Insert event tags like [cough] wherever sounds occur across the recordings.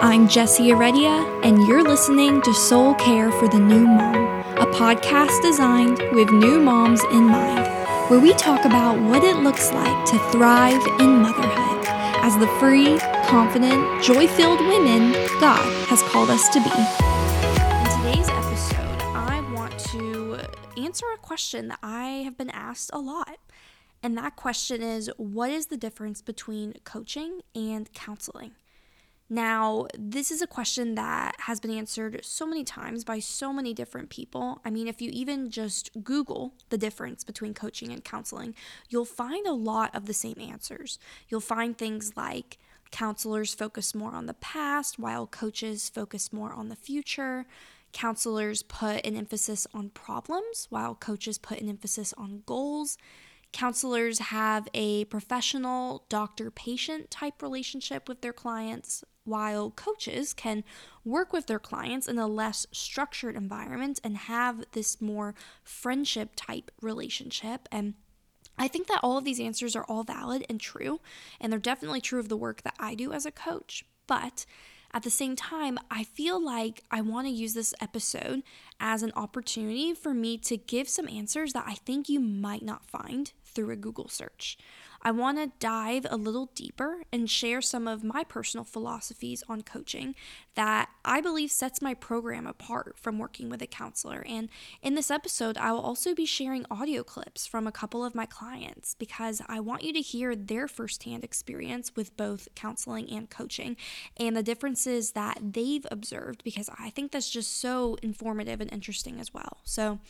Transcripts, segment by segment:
I'm Jessie Heredia, and you're listening to Soul Care for the New Mom, a podcast designed with new moms in mind, where we talk about what it looks like to thrive in motherhood as the free, confident, joy filled women God has called us to be. In today's episode, I want to answer a question that I have been asked a lot. And that question is what is the difference between coaching and counseling? Now, this is a question that has been answered so many times by so many different people. I mean, if you even just Google the difference between coaching and counseling, you'll find a lot of the same answers. You'll find things like counselors focus more on the past, while coaches focus more on the future. Counselors put an emphasis on problems, while coaches put an emphasis on goals. Counselors have a professional doctor patient type relationship with their clients, while coaches can work with their clients in a less structured environment and have this more friendship type relationship. And I think that all of these answers are all valid and true, and they're definitely true of the work that I do as a coach. But at the same time, I feel like I want to use this episode as an opportunity for me to give some answers that I think you might not find through a Google search. I want to dive a little deeper and share some of my personal philosophies on coaching that I believe sets my program apart from working with a counselor. And in this episode, I will also be sharing audio clips from a couple of my clients because I want you to hear their firsthand experience with both counseling and coaching and the differences that they've observed because I think that's just so informative and interesting as well. So,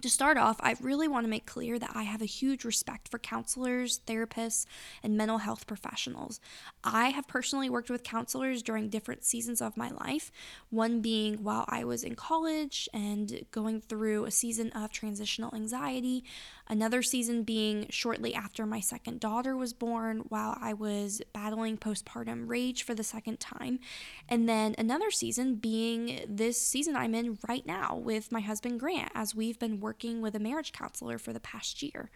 to start off, I really want to make clear that I have a huge respect for counselors, therapists, and mental health professionals. I have personally worked with counselors during different seasons of my life, one being while I was in college and going through a season of transitional anxiety, another season being shortly after my second daughter was born while I was battling postpartum rage for the second time, and then another season being this season I'm in right now with my husband Grant as we've been working with a marriage counselor for the past year.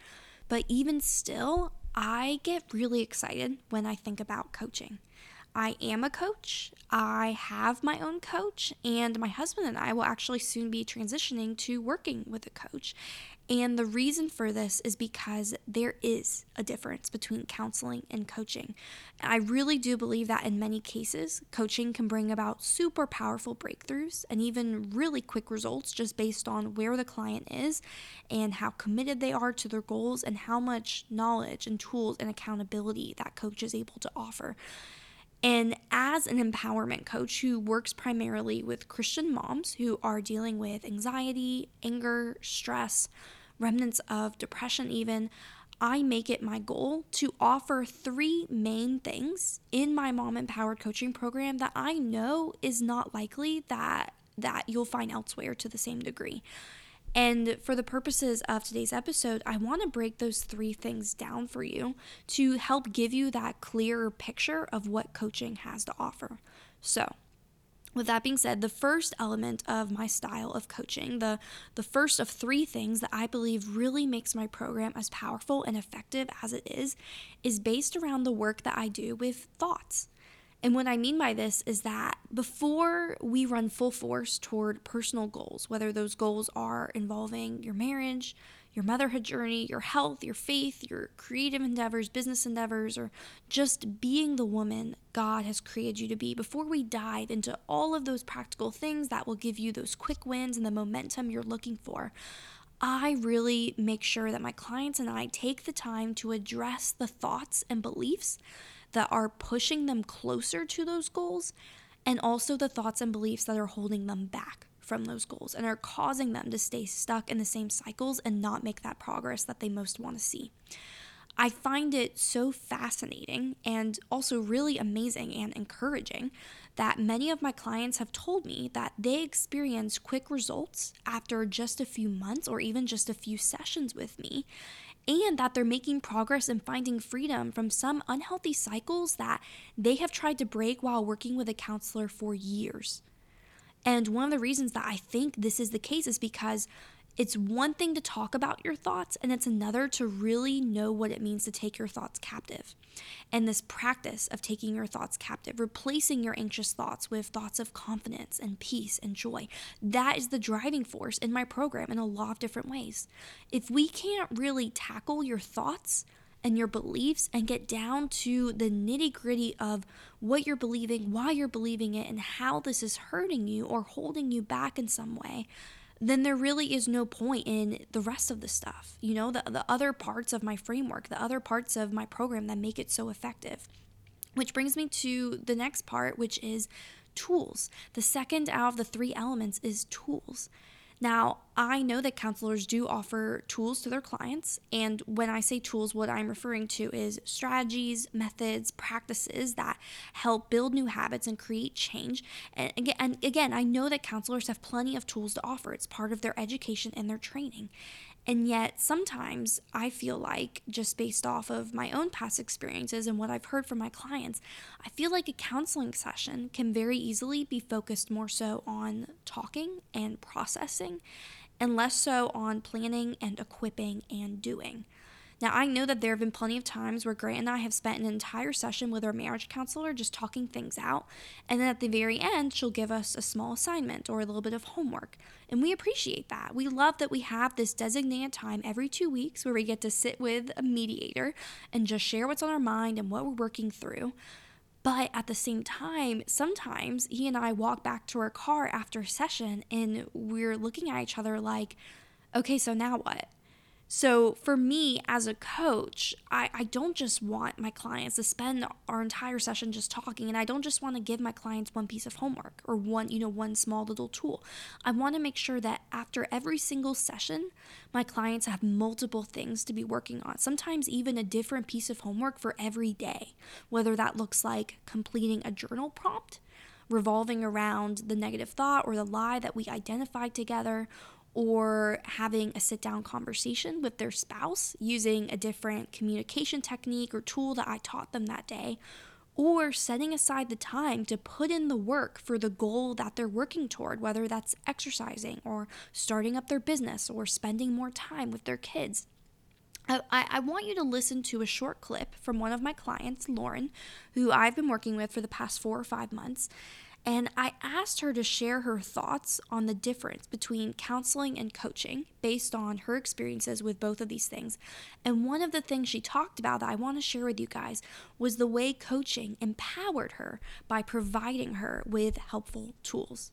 But even still, I get really excited when I think about coaching. I am a coach. I have my own coach, and my husband and I will actually soon be transitioning to working with a coach. And the reason for this is because there is a difference between counseling and coaching. I really do believe that in many cases, coaching can bring about super powerful breakthroughs and even really quick results just based on where the client is and how committed they are to their goals and how much knowledge and tools and accountability that coach is able to offer. And as an empowerment coach who works primarily with Christian moms who are dealing with anxiety, anger, stress, remnants of depression, even, I make it my goal to offer three main things in my mom empowered coaching program that I know is not likely that that you'll find elsewhere to the same degree. And for the purposes of today's episode, I want to break those three things down for you to help give you that clearer picture of what coaching has to offer. So, with that being said, the first element of my style of coaching, the, the first of three things that I believe really makes my program as powerful and effective as it is, is based around the work that I do with thoughts. And what I mean by this is that before we run full force toward personal goals, whether those goals are involving your marriage, your motherhood journey, your health, your faith, your creative endeavors, business endeavors, or just being the woman God has created you to be, before we dive into all of those practical things that will give you those quick wins and the momentum you're looking for, I really make sure that my clients and I take the time to address the thoughts and beliefs that are pushing them closer to those goals, and also the thoughts and beliefs that are holding them back from those goals and are causing them to stay stuck in the same cycles and not make that progress that they most want to see. I find it so fascinating and also really amazing and encouraging that many of my clients have told me that they experience quick results after just a few months or even just a few sessions with me and that they're making progress and finding freedom from some unhealthy cycles that they have tried to break while working with a counselor for years. And one of the reasons that I think this is the case is because it's one thing to talk about your thoughts, and it's another to really know what it means to take your thoughts captive. And this practice of taking your thoughts captive, replacing your anxious thoughts with thoughts of confidence and peace and joy, that is the driving force in my program in a lot of different ways. If we can't really tackle your thoughts, and your beliefs and get down to the nitty gritty of what you're believing, why you're believing it, and how this is hurting you or holding you back in some way, then there really is no point in the rest of the stuff. You know, the, the other parts of my framework, the other parts of my program that make it so effective. Which brings me to the next part, which is tools. The second out of the three elements is tools. Now, I know that counselors do offer tools to their clients, and when I say tools, what I'm referring to is strategies, methods, practices that help build new habits and create change. And again, and again, I know that counselors have plenty of tools to offer. It's part of their education and their training. And yet, sometimes I feel like, just based off of my own past experiences and what I've heard from my clients, I feel like a counseling session can very easily be focused more so on talking and processing and less so on planning and equipping and doing. Now, I know that there have been plenty of times where Grant and I have spent an entire session with our marriage counselor just talking things out, and then at the very end, she'll give us a small assignment or a little bit of homework. And we appreciate that. We love that we have this designated time every two weeks where we get to sit with a mediator and just share what's on our mind and what we're working through. But at the same time, sometimes he and I walk back to our car after a session and we're looking at each other like, okay, so now what? So, for me as a coach, I, I don't just want my clients to spend our entire session just talking, and I don't just want to give my clients one piece of homework or one, you know, one small little tool. I want to make sure that after every single session, my clients have multiple things to be working on, sometimes even a different piece of homework for every day, whether that looks like completing a journal prompt revolving around the negative thought or the lie that we identified together, or having a sit down conversation with their spouse using a different communication technique or tool that I taught them that day, or setting aside the time to put in the work for the goal that they're working toward, whether that's exercising or starting up their business or spending more time with their kids. I, I, want you to listen to a short clip from one of my clients, Lauren, who I've been working with for the past four or five months. And I asked her to share her thoughts on the difference between counseling and coaching based on her experiences with both of these things. And one of the things she talked about that I want to share with you guys was the way coaching empowered her by providing her with helpful tools.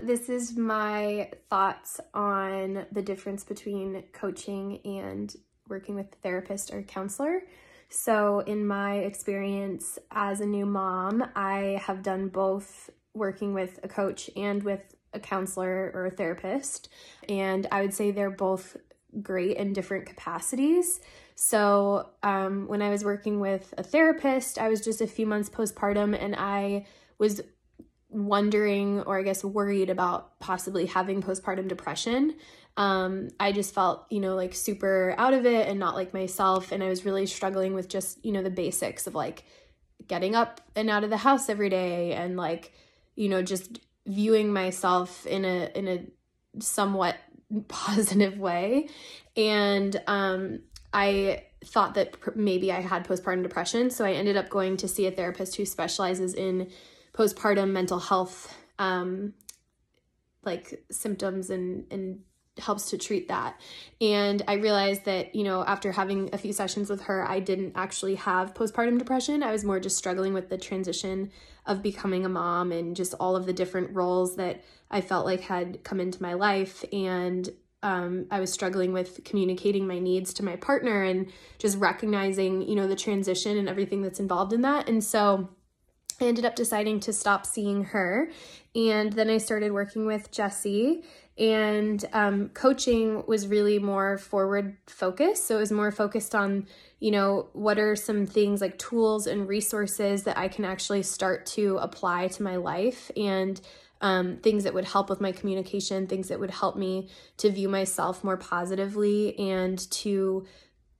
This is my thoughts on the difference between coaching and working with a therapist or counselor. So, in my experience as a new mom, I have done both working with a coach and with a counselor or a therapist. And I would say they're both great in different capacities. So, um, when I was working with a therapist, I was just a few months postpartum and I was wondering, or I guess worried about possibly having postpartum depression. Um, I just felt, you know, like super out of it and not like myself. And I was really struggling with just, you know, the basics of like getting up and out of the house every day and like you know just viewing myself in a in a somewhat [laughs] positive way. And um i thought that maybe i had postpartum depression so i ended up going to see a therapist who specializes in postpartum mental health um like symptoms and and helps to treat that. And I realized that, you know, after having a few sessions with her, I didn't actually have postpartum depression. I was more just struggling with the transition of becoming a mom and just all of the different roles that I felt like had come into my life. And um, I was struggling with communicating my needs to my partner and just recognizing, you know, the transition and everything that's involved in that. And so, I ended up deciding to stop seeing her. And then I started working with Jesse and um, coaching was really more forward focused. So it was more focused on you know what are some things like tools and resources that i can actually start to apply to my life and um, things that would help with my communication things that would help me to view myself more positively and to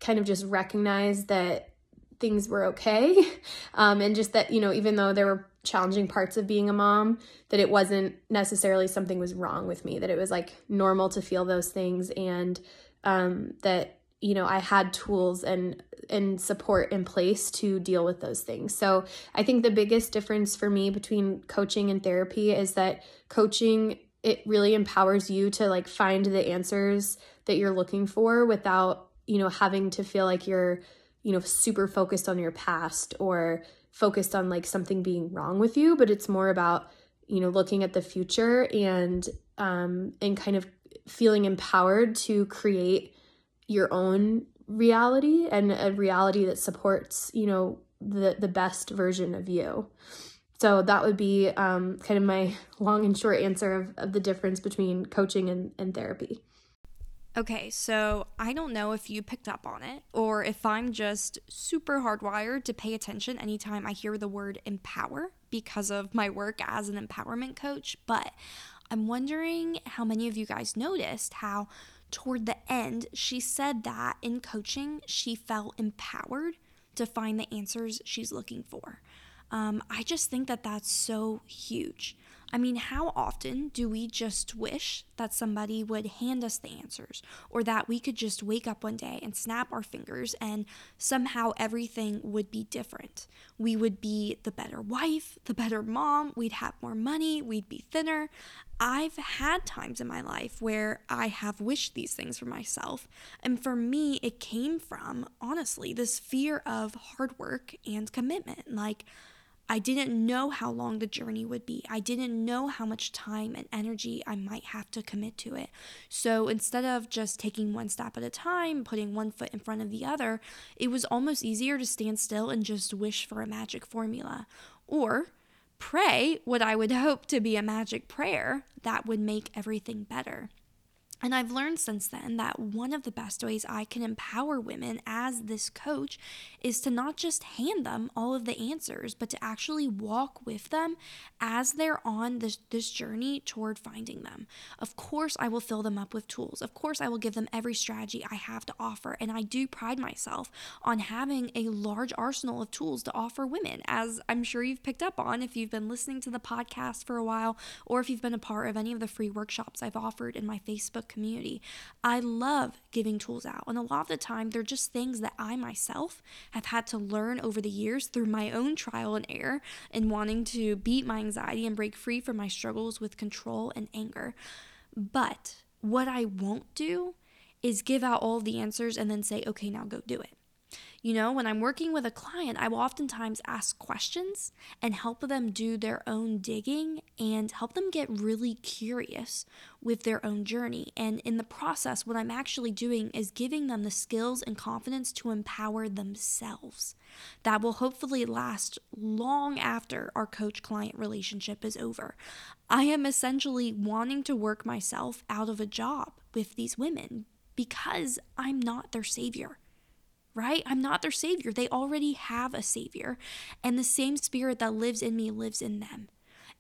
kind of just recognize that things were okay. [laughs] Um, and just that you know even though there were challenging parts of being a mom that it wasn't necessarily something was wrong with me that it was like normal to feel those things and um, that you know i had tools and and support in place to deal with those things. So i think the biggest difference for me between coaching and therapy is that coaching it really empowers you to like find the answers that you're looking for without you know having to feel like you're you know super focused on your past or focused on like something being wrong with you but it's more about you know looking at the future and um and kind of feeling empowered to create your own reality and a reality that supports you know the the best version of you. So that would be um, kind of my [laughs] long and short answer of, of the difference between coaching and, and therapy Okay, so I don't know if you picked up on it or if I'm just super hardwired to pay attention anytime I hear the word empower because of my work as an empowerment coach, but I'm wondering how many of you guys noticed how toward the end she said that in coaching she felt empowered to find the answers she's looking for. Um, I just think that that's so huge. I mean, how often do we just wish that somebody would hand us the answers or that we could just wake up one day and snap our fingers and somehow everything would be different? We would be the better wife, the better mom, we'd have more money, we'd be thinner. I've had times in my life where I have wished these things for myself. And for me, it came from, honestly, this fear of hard work and commitment. Like, I didn't know how long the journey would be. I didn't know how much time and energy I might have to commit to it. So instead of just taking one step at a time, putting one foot in front of the other, it was almost easier to stand still and just wish for a magic formula. Or pray what I would [laughs] hope to be a magic prayer that would make everything better. And I've learned since then that one of the best ways I can empower women as this coach is to not just hand them all of the answers, but to actually walk with them as they're on this, this journey toward finding them. Of course, I will fill them up with tools. Of course, I will give them every strategy I have to offer. And I do pride myself on having a large arsenal of tools to offer women, as I'm sure you've picked up on if you've been listening to the podcast for a while or if you've been a part of any of the free workshops I've offered in my Facebook community. I love giving tools out, and a lot of the time, they're just things that I myself have had to learn over the years through my own trial and error and wanting to beat my anxiety and break free from my struggles with control and anger. But what I won't do is give out all the answers and then say, okay, now go do it. You know, when I'm working with a client, I will oftentimes ask questions and help them do their own digging and help them get really curious with their own journey. And in the process, what I'm actually doing is giving them the skills and confidence to empower themselves. That will hopefully last long after our coach client relationship is over. I am essentially wanting to work myself out of a job with these women because I'm not their savior right? I'm not their savior. They already have a savior. And the same spirit that lives in me lives in them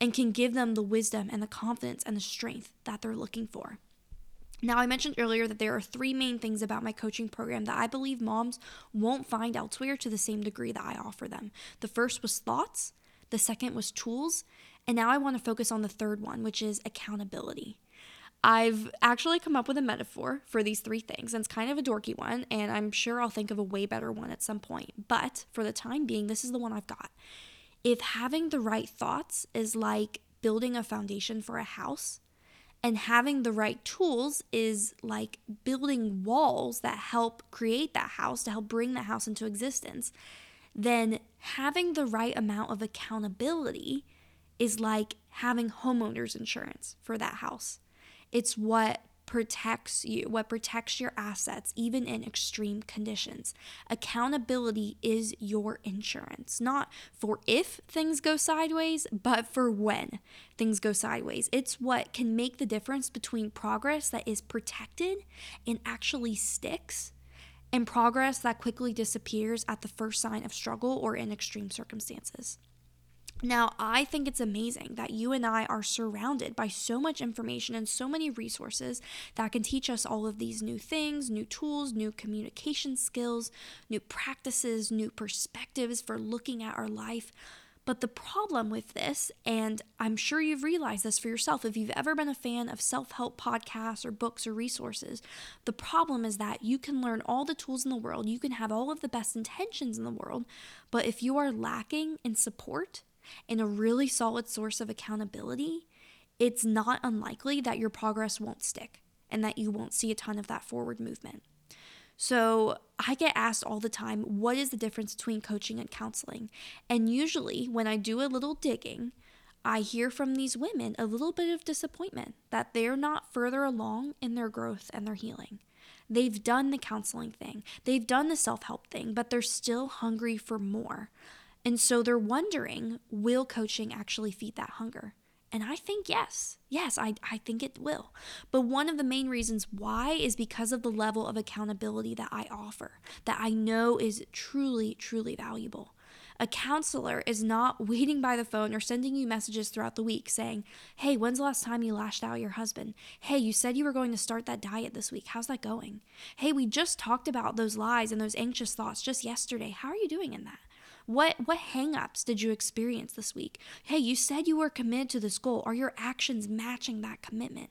and can give them the wisdom and the confidence and the strength that they're looking for. Now, I mentioned earlier that there are three main things about my coaching program that I believe moms won't find elsewhere to the same degree that I offer them. The first was thoughts, the second was tools, and now I want to focus on the third one, which is accountability. I've actually come up with a metaphor for these three things, and it's kind of a dorky one, and I'm sure I'll think of a way better one at some point. But for the time being, this is the one I've got. If having the right thoughts is like building a foundation for a house, and having the right tools is like building walls that help create that house, to help bring that house into existence, then having the right amount of accountability is like having homeowners insurance for that house. It's what protects you, what protects your assets, even in extreme conditions. Accountability is your insurance, not for if things go sideways, but for when things go sideways. It's what can make the difference between progress that is protected and actually sticks. And progress that quickly disappears at the first sign of struggle or in extreme circumstances. Now, I think it's amazing that you and I are surrounded by so much information and so many resources that can teach us all of these new things, new tools, new communication skills, new practices, new perspectives for looking at our life. But the problem with this, and I'm sure you've realized this for yourself if you've ever been a fan of self help podcasts or books or resources, the problem is that you can learn all the tools in the world, you can have all of the best intentions in the world, but if you are lacking in support and a really solid source of accountability, it's not unlikely that your progress won't stick and that you won't see a ton of that forward movement. So, I get asked all the time, what is the difference between coaching and counseling? And usually, when I do a little digging, I hear from these women a little bit of disappointment that they're not further along in their growth and their healing. They've done the counseling thing, they've done the self help thing, but they're still hungry for more. And so they're wondering will coaching actually feed that hunger? And I think yes. Yes, I, I think it will. But one of the main reasons why is because of the level of accountability that I offer, that I know is truly, truly valuable. A counselor is not [laughs] waiting by the phone or sending you messages throughout the week saying, Hey, when's the last time you lashed out your husband? Hey, you said you were going to start that diet this week. How's that going? Hey, we just talked about those lies and those anxious thoughts just yesterday. How are you doing in that? What what hangups did you experience this week? Hey, you said you were committed to this goal. Are your actions matching that commitment?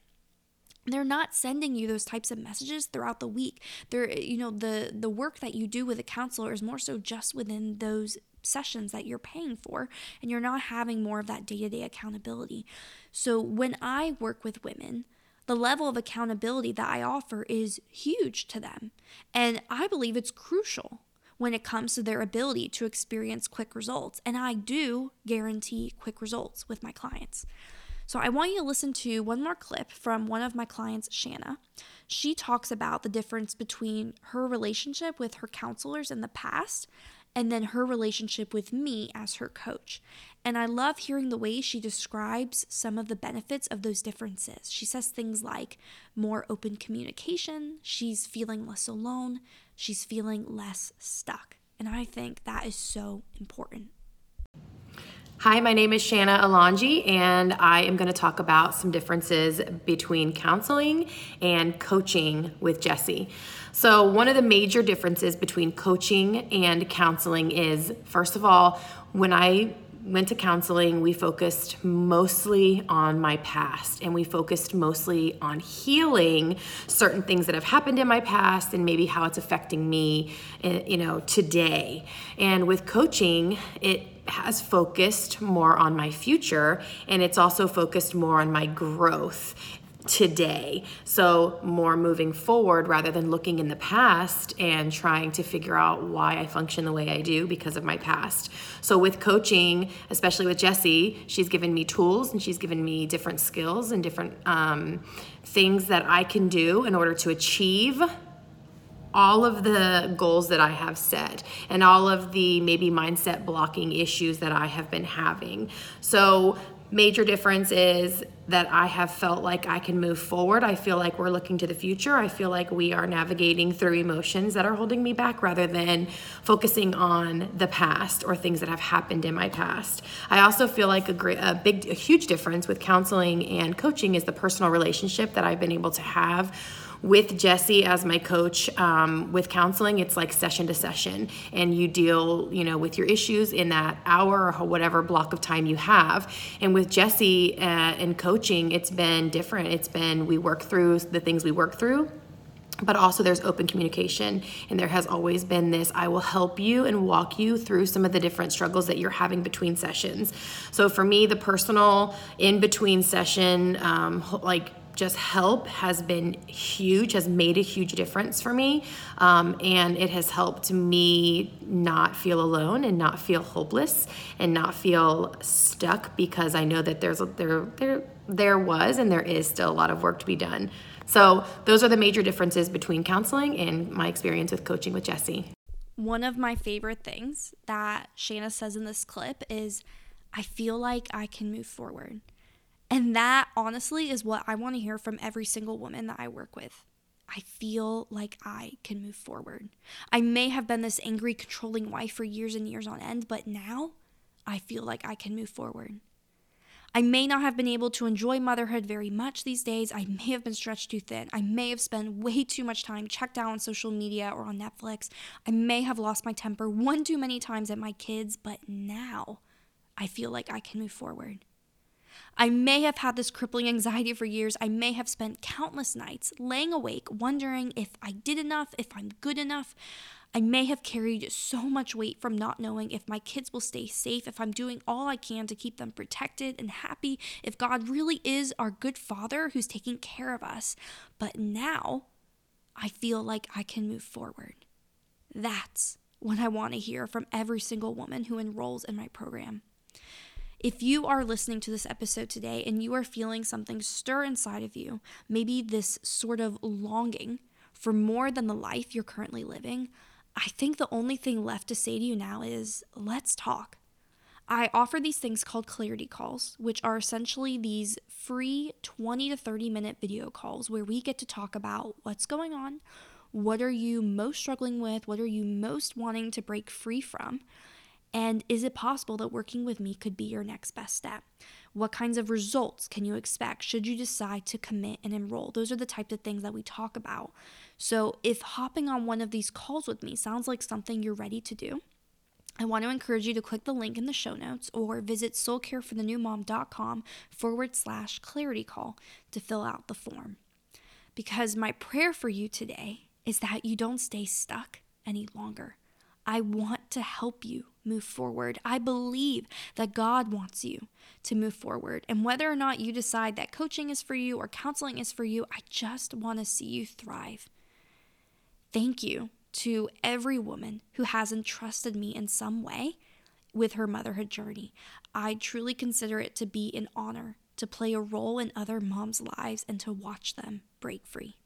they're not sending you those types of messages throughout the week they're you know the the work that you do with a counselor is more so just within those sessions that you're paying for and you're not having more of that day-to-day accountability so when i work with women the level of accountability that i offer is huge to them and i believe it's crucial when it comes to their ability to experience quick results. And I do guarantee quick results with my clients. So I want you to listen to one more clip from one of my clients, Shanna. She talks about the difference between her relationship with her counselors in the past and then her relationship with me as her coach. And I love hearing the way she describes some of the benefits of those differences. She says things like more open communication, she's feeling less alone, she's feeling less stuck. And I think that is so important. Hi, my name is Shanna Alonji, and I am going to talk about some differences between counseling and coaching with Jesse. So, one of the major differences between coaching and counseling is first of all, when I went to counseling, we focused mostly on my past and we focused mostly on healing certain things that have happened in my past and maybe how it's affecting me, eh, you know, today. And with coaching, it has focused more on my future and it's also focused more on my growth today. So, more moving forward rather than looking in the past and trying to figure out why I function the way I do because of my past. So, with coaching, especially with Jessie, she's given me tools and she's given me different skills and different um, things that I can do in order to achieve all of the goals that I have set and all of the maybe mindset blocking issues that I have been having. So, major difference is that I have felt like I can move forward. I feel like we're looking to the future. I feel like we are navigating through emotions that are holding me back rather than focusing on the past or things that have happened in my past. I also feel like a great a big a huge difference with counseling and coaching is the personal relationship that I've been able to have with Jesse as my coach um, with counseling, it's like session to session, and you deal, you know, with your issues in that hour or whatever block of time you have. And with Jesse uh, and coaching, it's been different. It's been we work through the things we work through but also there's open communication and there has always been this i will help you and walk you through some of the different struggles that you're having between sessions so for me the personal in between session um, like just help has been huge, has made a huge difference for me. Um, and it has helped me not feel alone and not feel hopeless and not feel stuck because I know that there's a, there, there, there was and there is still a lot of work to be done. So, those are the major differences between counseling and my experience with coaching with Jesse. One of my favorite things that Shanna says in this clip is, I feel like I can move forward. And that honestly is what I want to hear from every single woman that I work with. I feel like I can move forward. I may have been this angry, controlling wife for years and years on end, but now I feel like I can move forward. I may not have been able to enjoy motherhood very much these days. I may have been stretched too thin. I may have spent way too much time checked out on social media or on Netflix. I may have lost my temper one too many times at my kids, but now I feel like I can move forward. I may have had this crippling anxiety for years. I may have spent countless nights laying awake, wondering if I did enough, if I'm good enough. I may have carried so much weight from not knowing if my kids will stay safe, if I'm doing all I can to keep them protected and happy, if God really is our good father who's taking care of us. But now I feel like I can move forward. That's what I want to hear from every single woman who enrolls in my program. If you are listening to this episode today and you are feeling something stir inside of you, maybe this sort of longing for more than the life you're currently living, I think the only thing left to say to you now is let's talk. I offer these things called clarity calls, which are essentially these free 20 to 30 minute video calls where we get to talk about what's going on, what are you most struggling with, what are you most wanting to break free from, and is it possible that working with me could be your next best step? What kinds of results can you expect should you decide to commit and enroll? Those are the types of things that we talk about. So, if hopping on one of these calls with me sounds like something you're ready to do, I want to encourage you to click the link in the show notes or visit soulcareforthenewmom.com forward slash clarity call to fill out the form. Because my prayer for you today is that you don't stay stuck any longer. I want to help you move forward. I believe that God wants you to move forward. And whether or not you decide that coaching is for you or counseling is for you, I just want to see you thrive. Thank you to every woman who has entrusted me in some way with her motherhood journey. I truly consider it to be an honor to play a role in other moms' lives and to watch them break free.